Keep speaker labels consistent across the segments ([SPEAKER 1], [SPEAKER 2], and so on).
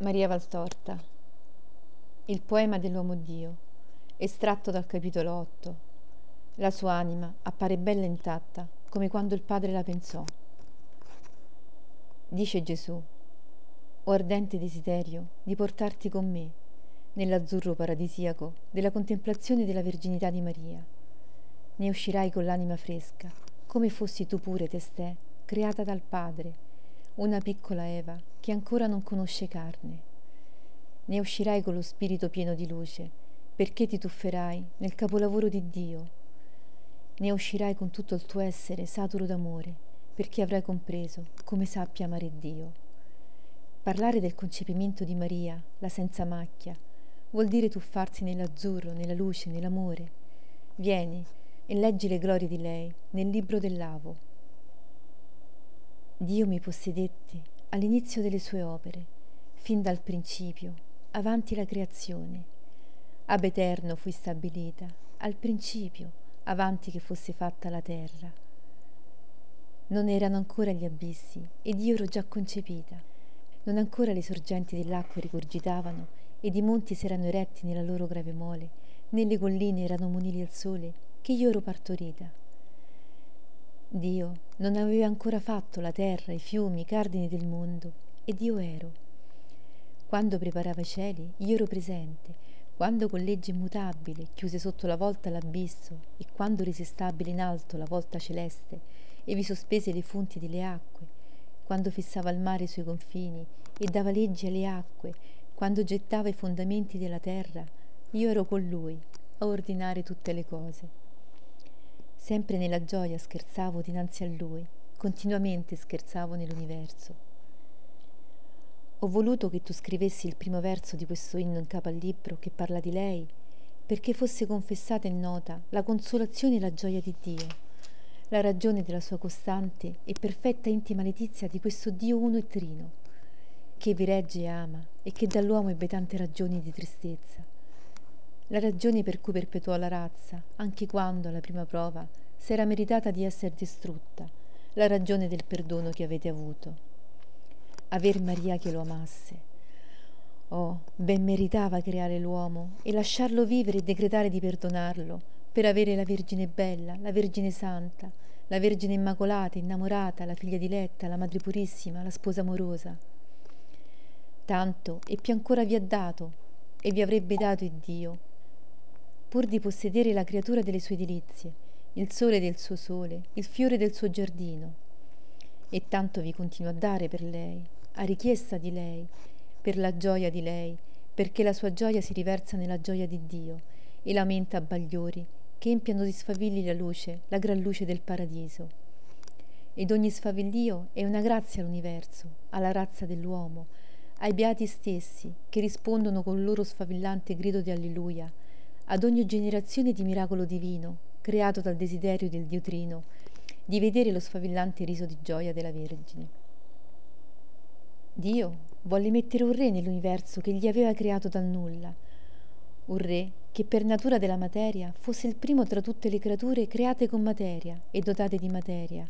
[SPEAKER 1] Maria Valtorta Il poema dell'uomo Dio estratto dal capitolo 8 La sua anima appare bella intatta come quando il Padre la pensò Dice Gesù Ho ardente desiderio di portarti con me nell'azzurro paradisiaco della contemplazione della Verginità di Maria. Ne uscirai con l'anima fresca, come fossi tu pure testè, creata dal Padre una piccola Eva che ancora non conosce carne. Ne uscirai con lo spirito pieno di luce, perché ti tufferai nel capolavoro di Dio. Ne uscirai con tutto il tuo essere saturo d'amore, perché avrai compreso come sappia amare Dio. Parlare del concepimento di Maria, la senza macchia, vuol dire tuffarsi nell'azzurro, nella luce, nell'amore. Vieni e leggi le glorie di lei nel libro dell'Avo Dio mi possedetti all'inizio delle sue opere, fin dal principio, avanti la creazione. Ab eterno fui stabilita, al principio, avanti che fosse fatta la terra. Non erano ancora gli abissi ed io ero già concepita. Non ancora le sorgenti dell'acqua rigurgitavano ed i monti s'erano eretti nella loro grave mole, né le colline erano monili al sole, che io ero partorita. Dio non aveva ancora fatto la terra, i fiumi, i cardini del mondo, ed io ero. Quando preparava i cieli, io ero presente, quando con legge immutabile chiuse sotto la volta l'abisso e quando rese stabile in alto la volta celeste e vi sospese le fonti delle acque, quando fissava il mare sui confini e dava legge alle acque, quando gettava i fondamenti della terra, io ero con lui a ordinare tutte le cose. Sempre nella gioia scherzavo dinanzi a lui, continuamente scherzavo nell'universo. Ho voluto che tu scrivessi il primo verso di questo inno in capo al libro che parla di lei, perché fosse confessata e nota la consolazione e la gioia di Dio, la ragione della sua costante e perfetta intima letizia di questo Dio uno e trino, che vi regge e ama e che dall'uomo ebbe tante ragioni di tristezza la ragione per cui perpetuò la razza, anche quando, alla prima prova, s'era meritata di essere distrutta, la ragione del perdono che avete avuto. Aver Maria che lo amasse. Oh, ben meritava creare l'uomo e lasciarlo vivere e decretare di perdonarlo, per avere la Vergine bella, la Vergine santa, la Vergine immacolata, innamorata, la figlia diletta, la Madre purissima, la sposa amorosa. Tanto e più ancora vi ha dato, e vi avrebbe dato il Dio, pur di possedere la creatura delle sue delizie, il sole del suo sole, il fiore del suo giardino. E tanto vi continuo a dare per lei, a richiesta di lei, per la gioia di lei, perché la sua gioia si riversa nella gioia di Dio e lamenta a bagliori che empiano di sfavilli la luce, la gran luce del paradiso. Ed ogni sfavillio è una grazia all'universo, alla razza dell'uomo, ai beati stessi che rispondono col loro sfavillante grido di alleluia ad ogni generazione di miracolo divino, creato dal desiderio del Dio Trino, di vedere lo sfavillante riso di gioia della Vergine. Dio volle mettere un re nell'universo che gli aveva creato dal nulla, un re che per natura della materia fosse il primo tra tutte le creature create con materia e dotate di materia,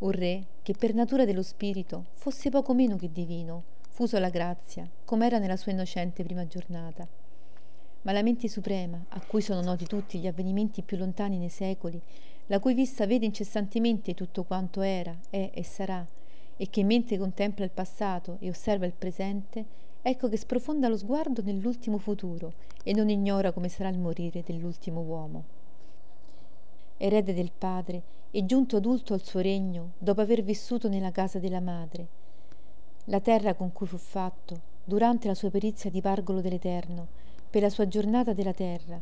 [SPEAKER 1] un re che per natura dello spirito fosse poco meno che divino, fuso alla grazia, come era nella sua innocente prima giornata ma la mente suprema, a cui sono noti tutti gli avvenimenti più lontani nei secoli, la cui vista vede incessantemente tutto quanto era, è e sarà, e che mentre contempla il passato e osserva il presente, ecco che sprofonda lo sguardo nell'ultimo futuro e non ignora come sarà il morire dell'ultimo uomo. Erede del padre e giunto adulto al suo regno, dopo aver vissuto nella casa della madre, la terra con cui fu fatto, durante la sua perizia di pargolo dell'Eterno, per la sua giornata della terra,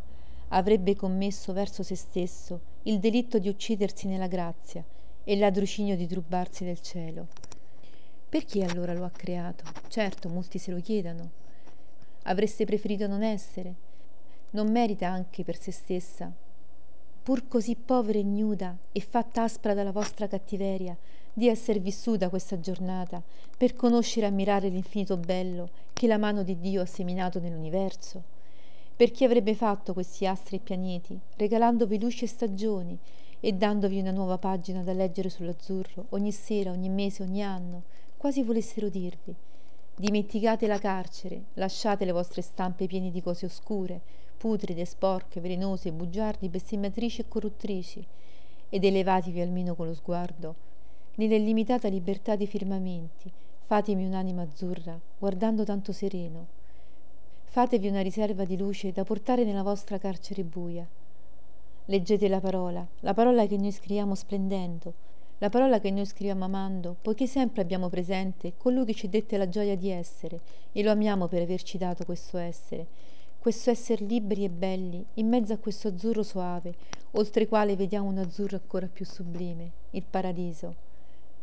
[SPEAKER 1] avrebbe commesso verso se stesso il delitto di uccidersi nella grazia e il ladrucinio di turbarsi del cielo. Perché allora lo ha creato? Certo, molti se lo chiedano. Avreste preferito non essere? Non merita anche per se stessa, pur così povera e ignuda e fatta aspra dalla vostra cattiveria, di essere vissuta questa giornata per conoscere e ammirare l'infinito bello che la mano di Dio ha seminato nell'universo? Per chi avrebbe fatto questi astri e pianeti, regalandovi luci e stagioni e dandovi una nuova pagina da leggere sull'azzurro ogni sera, ogni mese, ogni anno, quasi volessero dirvi Dimenticate la carcere, lasciate le vostre stampe piene di cose oscure, putride, sporche, velenose, bugiardi, bestemmiatrici e corruttrici, ed elevatevi almeno con lo sguardo nella illimitata libertà dei firmamenti. Fatemi un'anima azzurra, guardando tanto sereno. Fatevi una riserva di luce da portare nella vostra carcere buia. Leggete la parola, la parola che noi scriviamo splendendo, la parola che noi scriviamo amando, poiché sempre abbiamo presente colui che ci dette la gioia di essere e lo amiamo per averci dato questo essere, questo essere liberi e belli in mezzo a questo azzurro soave, oltre il quale vediamo un azzurro ancora più sublime, il paradiso,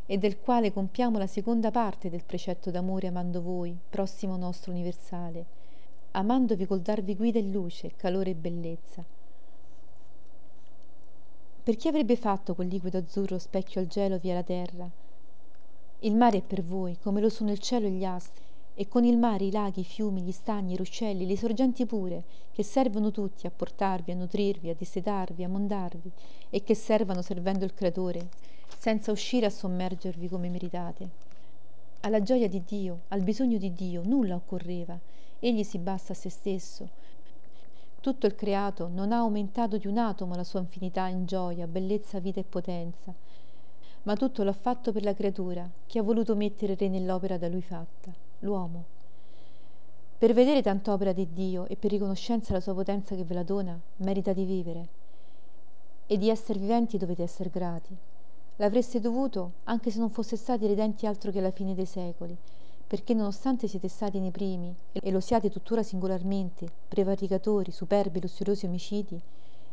[SPEAKER 1] e del quale compiamo la seconda parte del precetto d'amore amando voi, prossimo nostro universale, amandovi col darvi guida e luce, calore e bellezza per chi avrebbe fatto quel liquido azzurro specchio al gelo via la terra? Il mare è per voi, come lo sono il cielo e gli astri, e con il mare i laghi, i fiumi, gli stagni, i ruscelli, le sorgenti pure, che servono tutti a portarvi, a nutrirvi, a dissetarvi, a mondarvi, e che servano servendo il Creatore, senza uscire a sommergervi come meritate. Alla gioia di Dio, al bisogno di Dio, nulla occorreva. Egli si basta a se stesso, tutto il creato non ha aumentato di un atomo la sua infinità in gioia, bellezza, vita e potenza, ma tutto l'ha fatto per la creatura che ha voluto mettere re nell'opera da lui fatta, l'uomo. Per vedere tant'opera di Dio e per riconoscenza della sua potenza che ve la dona, merita di vivere. E di essere viventi dovete essere grati. L'avreste dovuto anche se non fosse stati redenti altro che alla fine dei secoli, perché nonostante siete stati nei primi e lo siate tuttora singolarmente, prevaricatori, superbi, lussuriosi omicidi,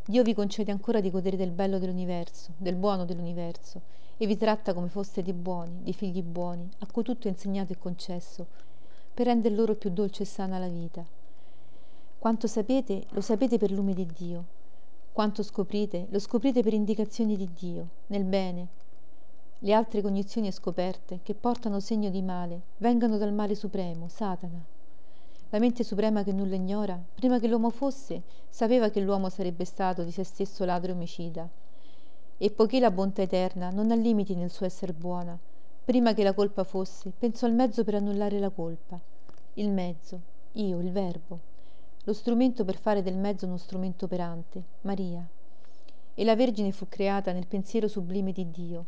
[SPEAKER 1] Dio vi concede ancora di godere del bello dell'universo, del buono dell'universo, e vi tratta come foste di buoni, di figli buoni, a cui tutto è insegnato e concesso, per render loro più dolce e sana la vita. Quanto sapete, lo sapete per lume di Dio. Quanto scoprite, lo scoprite per indicazioni di Dio, nel bene, le altre cognizioni e scoperte che portano segno di male vengano dal male supremo, Satana. La mente suprema che nulla ignora, prima che l'uomo fosse, sapeva che l'uomo sarebbe stato di se stesso ladro e omicida. E poiché la bontà eterna non ha limiti nel suo essere buona, prima che la colpa fosse, pensò al mezzo per annullare la colpa. Il mezzo, io, il verbo. Lo strumento per fare del mezzo uno strumento operante, Maria. E la Vergine fu creata nel pensiero sublime di Dio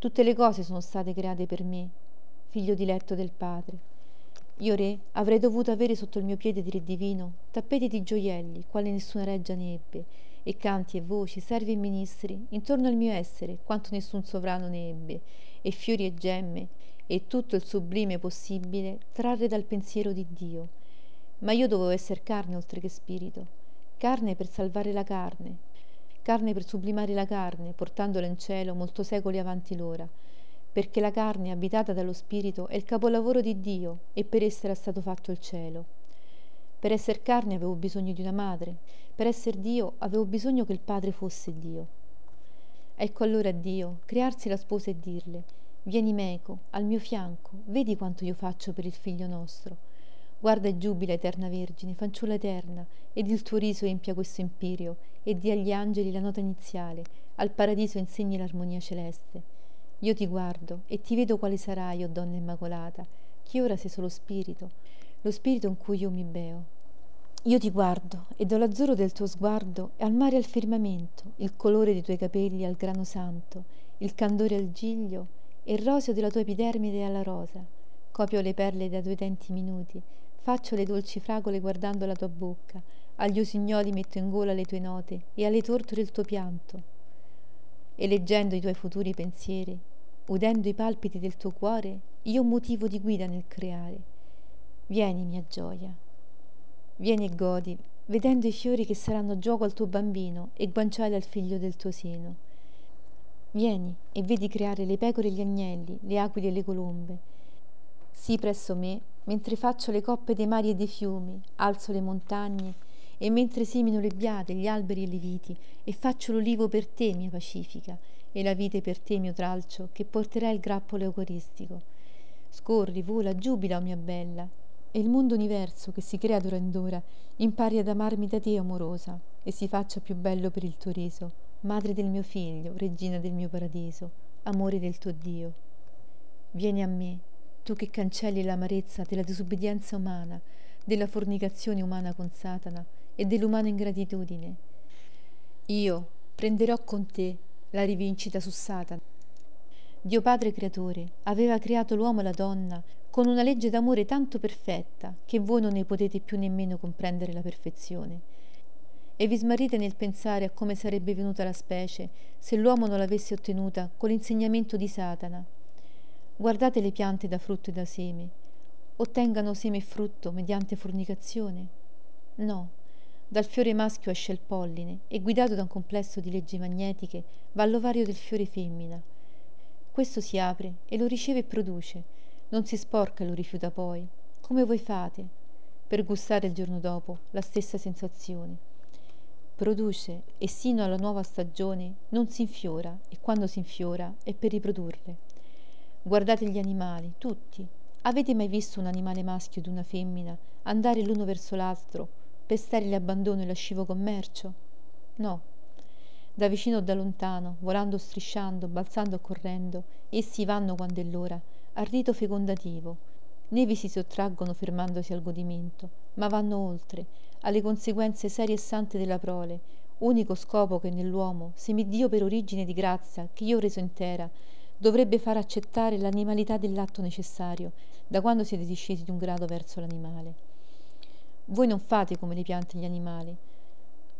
[SPEAKER 1] Tutte le cose sono state create per me, figlio diletto del Padre. Io, re, avrei dovuto avere sotto il mio piede di re divino tappeti di gioielli, quali nessuna reggia ne ebbe, e canti e voci, servi e ministri, intorno al mio essere, quanto nessun sovrano ne ebbe, e fiori e gemme, e tutto il sublime possibile trarre dal pensiero di Dio. Ma io dovevo essere carne oltre che spirito, carne per salvare la carne, carne per sublimare la carne, portandola in cielo molto secoli avanti l'ora, perché la carne, abitata dallo Spirito, è il capolavoro di Dio e per essa era stato fatto il cielo. Per essere carne avevo bisogno di una madre, per essere Dio avevo bisogno che il Padre fosse Dio. Ecco allora Dio, crearsi la sposa e dirle, vieni meco, al mio fianco, vedi quanto io faccio per il figlio nostro. Guarda e giubila, eterna Vergine, fanciulla eterna, ed il tuo riso empia questo impirio, e di agli angeli la nota iniziale, al paradiso insegni l'armonia celeste. Io ti guardo e ti vedo quale sarai, o oh donna immacolata, che ora sei solo spirito, lo spirito in cui io mi beo. Io ti guardo e do l'azzurro del tuo sguardo e al mare al firmamento, il colore dei tuoi capelli al grano santo, il candore al giglio e il roseo della tua epidermide alla rosa. Copio le perle da due denti minuti, Faccio le dolci fragole guardando la tua bocca, agli usignoli metto in gola le tue note e alle torture il tuo pianto. E leggendo i tuoi futuri pensieri, udendo i palpiti del tuo cuore, io motivo di guida nel creare. Vieni, mia gioia. Vieni e godi, vedendo i fiori che saranno gioco al tuo bambino e guanciale al figlio del tuo seno. Vieni e vedi creare le pecore e gli agnelli, le aquile e le colombe. Sii presso me mentre faccio le coppe dei mari e dei fiumi, alzo le montagne, e mentre semino le biade, gli alberi e le viti, e faccio l'olivo per te, mia pacifica, e la vite per te, mio tralcio, che porterà il grappolo eucaristico. Scorri, vola, giubila, o mia bella, e il mondo universo che si crea d'ora in d'ora impari ad amarmi da te, amorosa, e si faccia più bello per il tuo riso, madre del mio figlio, regina del mio paradiso, amore del tuo Dio. Vieni a me, tu che cancelli l'amarezza della disobbedienza umana, della fornicazione umana con Satana e dell'umana ingratitudine. Io prenderò con te la rivincita su Satana. Dio Padre Creatore aveva creato l'uomo e la donna con una legge d'amore tanto perfetta che voi non ne potete più nemmeno comprendere la perfezione. E vi smarrite nel pensare a come sarebbe venuta la specie se l'uomo non l'avesse ottenuta con l'insegnamento di Satana. Guardate le piante da frutto e da seme. Ottengano seme e frutto mediante fornicazione? No. Dal fiore maschio esce il polline e guidato da un complesso di leggi magnetiche va all'ovario del fiore femmina. Questo si apre e lo riceve e produce non si sporca e lo rifiuta poi, come voi fate, per gustare il giorno dopo la stessa sensazione. Produce e sino alla nuova stagione non si infiora e quando si infiora è per riprodurle. Guardate gli animali, tutti. Avete mai visto un animale maschio ed una femmina andare l'uno verso l'altro per sterile abbandono e lascivo commercio? No. Da vicino o da lontano, volando strisciando, balzando o correndo, essi vanno quando è l'ora al rito fecondativo. Né vi si sottraggono fermandosi al godimento, ma vanno oltre, alle conseguenze serie e sante della prole, unico scopo che nell'uomo, semidio per origine di grazia, che io ho reso intera, dovrebbe far accettare l'animalità dell'atto necessario, da quando siete discesi di un grado verso l'animale. Voi non fate come le piante e gli animali.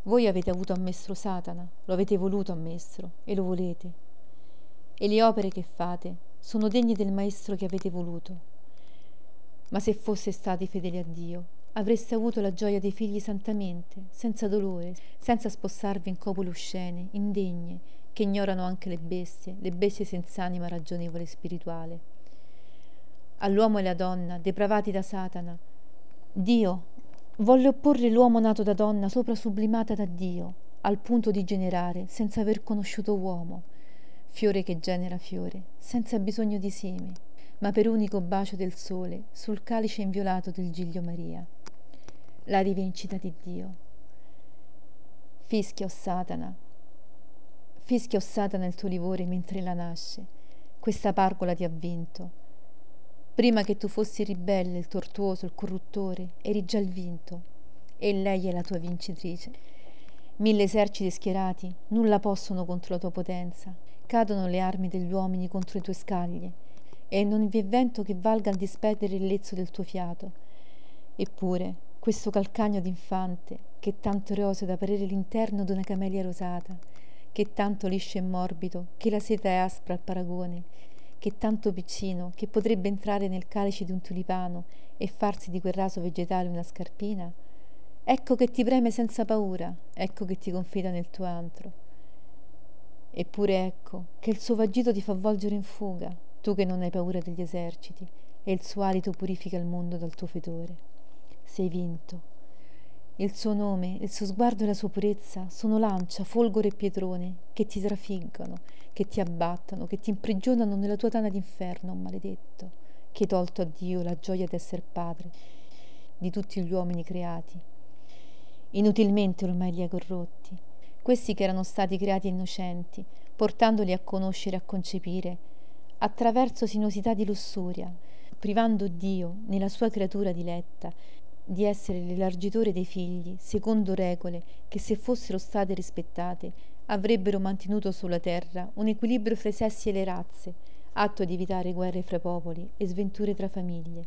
[SPEAKER 1] Voi avete avuto ammestro Satana, lo avete voluto ammestro e lo volete. E le opere che fate sono degni del maestro che avete voluto. Ma se foste stati fedeli a Dio, avreste avuto la gioia dei figli santamente, senza dolore, senza spostarvi in copule oscene, indegne, che ignorano anche le bestie, le bestie senza anima ragionevole e spirituale. All'uomo e alla donna, depravati da Satana, Dio volle opporre l'uomo nato da donna sopra sublimata da Dio, al punto di generare, senza aver conosciuto uomo, fiore che genera fiore, senza bisogno di semi, ma per unico bacio del sole sul calice inviolato del Giglio Maria. La rivincita di Dio. Fischia o Satana, fischia o Satana il tuo livore mentre la nasce, questa pargola ti ha vinto. Prima che tu fossi ribelle, il tortuoso, il corruttore, eri già il vinto, e lei è la tua vincitrice. Mille eserciti schierati nulla possono contro la tua potenza, cadono le armi degli uomini contro le tue scaglie, e non vi è vento che valga a disperdere il lezzo del tuo fiato. Eppure, questo calcagno d'infante, che tanto roseo da parere l'interno d'una camelia rosata, che tanto liscio e morbido, che la seta è aspra al paragone, che tanto piccino, che potrebbe entrare nel calice di un tulipano e farsi di quel raso vegetale una scarpina, ecco che ti preme senza paura, ecco che ti confida nel tuo antro. Eppure ecco che il suo vagito ti fa volgere in fuga, tu che non hai paura degli eserciti, e il suo alito purifica il mondo dal tuo fedore. Sei vinto. Il suo nome, il suo sguardo e la sua purezza sono lancia, folgore e pietrone che ti trafiggono, che ti abbattono, che ti imprigionano nella tua tana d'inferno, maledetto, che hai tolto a Dio la gioia d'essere padre di tutti gli uomini creati. Inutilmente ormai li hai corrotti, questi che erano stati creati innocenti, portandoli a conoscere e a concepire, attraverso sinuosità di lussuria, privando Dio, nella sua creatura diletta, di essere l'elargitore dei figli, secondo regole che se fossero state rispettate avrebbero mantenuto sulla terra un equilibrio fra i sessi e le razze, atto di evitare guerre fra popoli e sventure tra famiglie.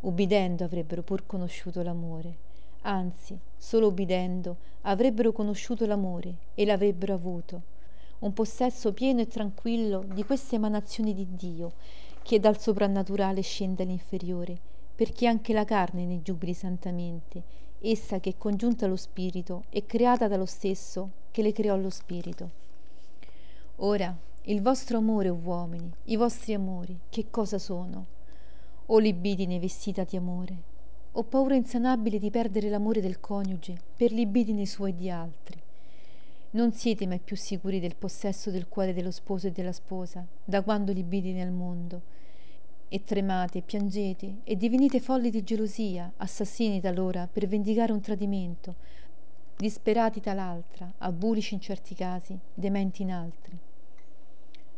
[SPEAKER 1] Ubbidendo avrebbero pur conosciuto l'amore anzi, solo obbedendo, avrebbero conosciuto l'amore e l'avrebbero avuto, un possesso pieno e tranquillo di queste emanazioni di Dio, che dal soprannaturale scende all'inferiore, perché anche la carne ne giubili santamente, essa che è congiunta allo spirito e creata dallo stesso che le creò lo spirito. Ora, il vostro amore, o uomini, i vostri amori, che cosa sono? O libidine vestita di amore, ho paura insanabile di perdere l'amore del coniuge per libidine sue e di altri. Non siete mai più sicuri del possesso del cuore dello sposo e della sposa, da quando libidine al mondo. E tremate, piangete, e divenite folli di gelosia, assassini talora per vendicare un tradimento, disperati tal'altra, abulici in certi casi, dementi in altri.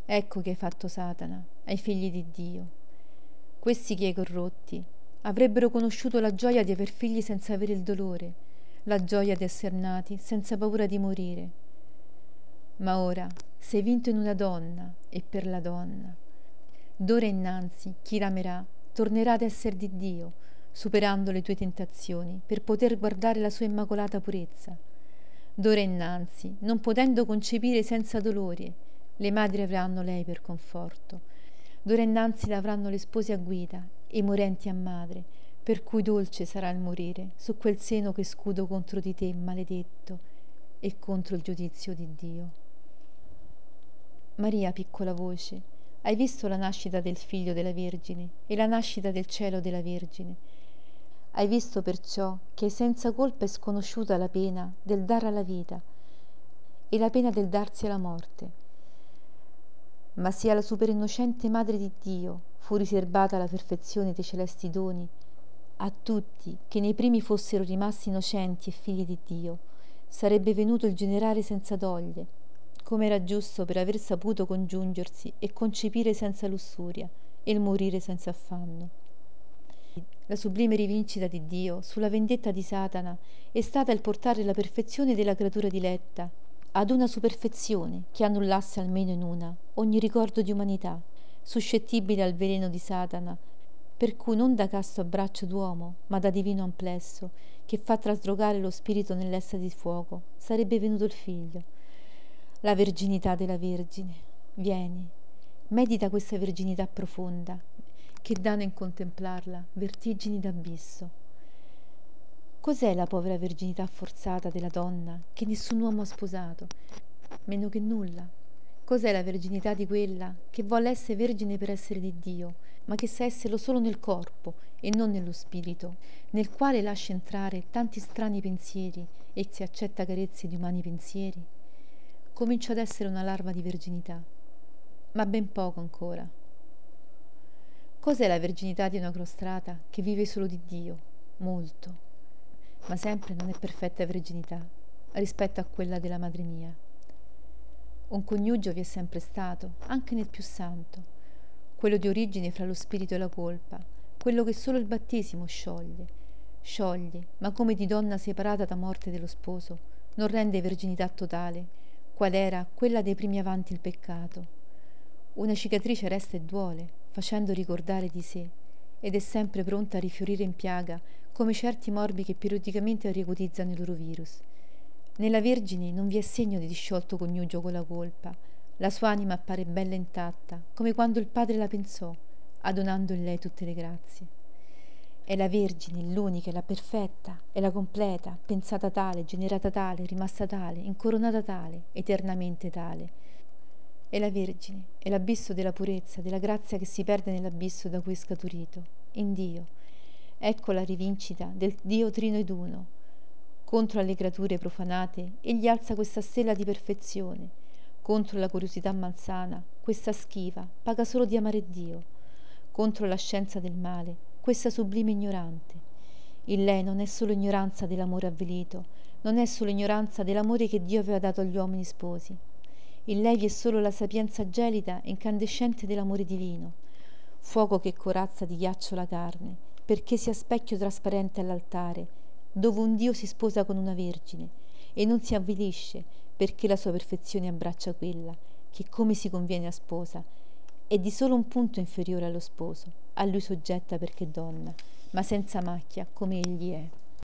[SPEAKER 1] Ecco che hai fatto Satana ai figli di Dio Questi che i corrotti avrebbero conosciuto la gioia di aver figli senza avere il dolore, la gioia di essere nati senza paura di morire. Ma ora sei vinto in una donna e per la donna. D'ora innanzi chi l'amerà tornerà ad essere di Dio, superando le tue tentazioni per poter guardare la sua immacolata purezza. D'ora innanzi, non potendo concepire senza dolori, le madri avranno lei per conforto. D'ora innanzi l'avranno le spose a guida e i morenti a madre, per cui dolce sarà il morire su quel seno che scudo contro di te, maledetto, e contro il giudizio di Dio. Maria, piccola voce, hai visto la nascita del figlio della Vergine e la nascita del cielo della Vergine. Hai visto perciò che senza colpa è sconosciuta la pena del dare alla vita e la pena del darsi alla morte ma sia alla superinnocente Madre di Dio fu riservata la perfezione dei celesti doni, a tutti che nei primi fossero rimasti innocenti e figli di Dio, sarebbe venuto il generare senza doglie, come era giusto per aver saputo congiungersi e concepire senza lussuria e il morire senza affanno. La sublime rivincita di Dio sulla vendetta di Satana è stata il portare la perfezione della creatura diletta ad una superfezione che annullasse almeno in una ogni ricordo di umanità, suscettibile al veleno di Satana, per cui non da casto abbraccio d'uomo, ma da divino amplesso, che fa trasdrogare lo spirito nell'essa di fuoco, sarebbe venuto il figlio. La verginità della Vergine. Vieni, medita questa verginità profonda, che danno in contemplarla vertigini d'abisso. Cos'è la povera verginità forzata della donna che nessun uomo ha sposato? Meno che nulla. Cos'è la verginità di quella che vuole essere vergine per essere di Dio, ma che sa esserlo solo nel corpo e non nello spirito, nel quale lascia entrare tanti strani pensieri e si accetta carezze di umani pensieri? Comincia ad essere una larva di verginità, ma ben poco ancora. Cos'è la verginità di una crostrata che vive solo di Dio? Molto ma sempre non è perfetta verginità rispetto a quella della madre mia. Un coniugio vi è sempre stato, anche nel più santo, quello di origine fra lo spirito e la colpa, quello che solo il battesimo scioglie. Scioglie, ma come di donna separata da morte dello sposo, non rende verginità totale, qual era quella dei primi avanti il peccato. Una cicatrice resta e duole, facendo ricordare di sé, ed è sempre pronta a rifiorire in piaga come certi morbi che periodicamente riacutizzano il loro virus. Nella Vergine non vi è segno di disciolto coniugio con la colpa. La sua anima appare bella intatta, come quando il Padre la pensò, adonando in lei tutte le grazie. È la Vergine, l'unica, la perfetta, è la completa, pensata tale, generata tale, rimasta tale, incoronata tale, eternamente tale. È la Vergine, è l'abisso della purezza, della grazia che si perde nell'abisso da cui è scaturito, in Dio, Ecco la rivincita del Dio Trino ed Uno. Contro alle creature profanate, egli alza questa stella di perfezione. Contro la curiosità malsana, questa schiva, paga solo di amare Dio. Contro la scienza del male, questa sublime ignorante. In lei non è solo ignoranza dell'amore avvelito, non è solo ignoranza dell'amore che Dio aveva dato agli uomini sposi. In lei vi è solo la sapienza gelida e incandescente dell'amore divino, fuoco che corazza di ghiaccio la carne, perché sia specchio trasparente all'altare, dove un Dio si sposa con una vergine e non si avvilisce perché la sua perfezione abbraccia quella che come si conviene a sposa è di solo un punto inferiore allo sposo, a lui soggetta perché donna, ma senza macchia come egli è.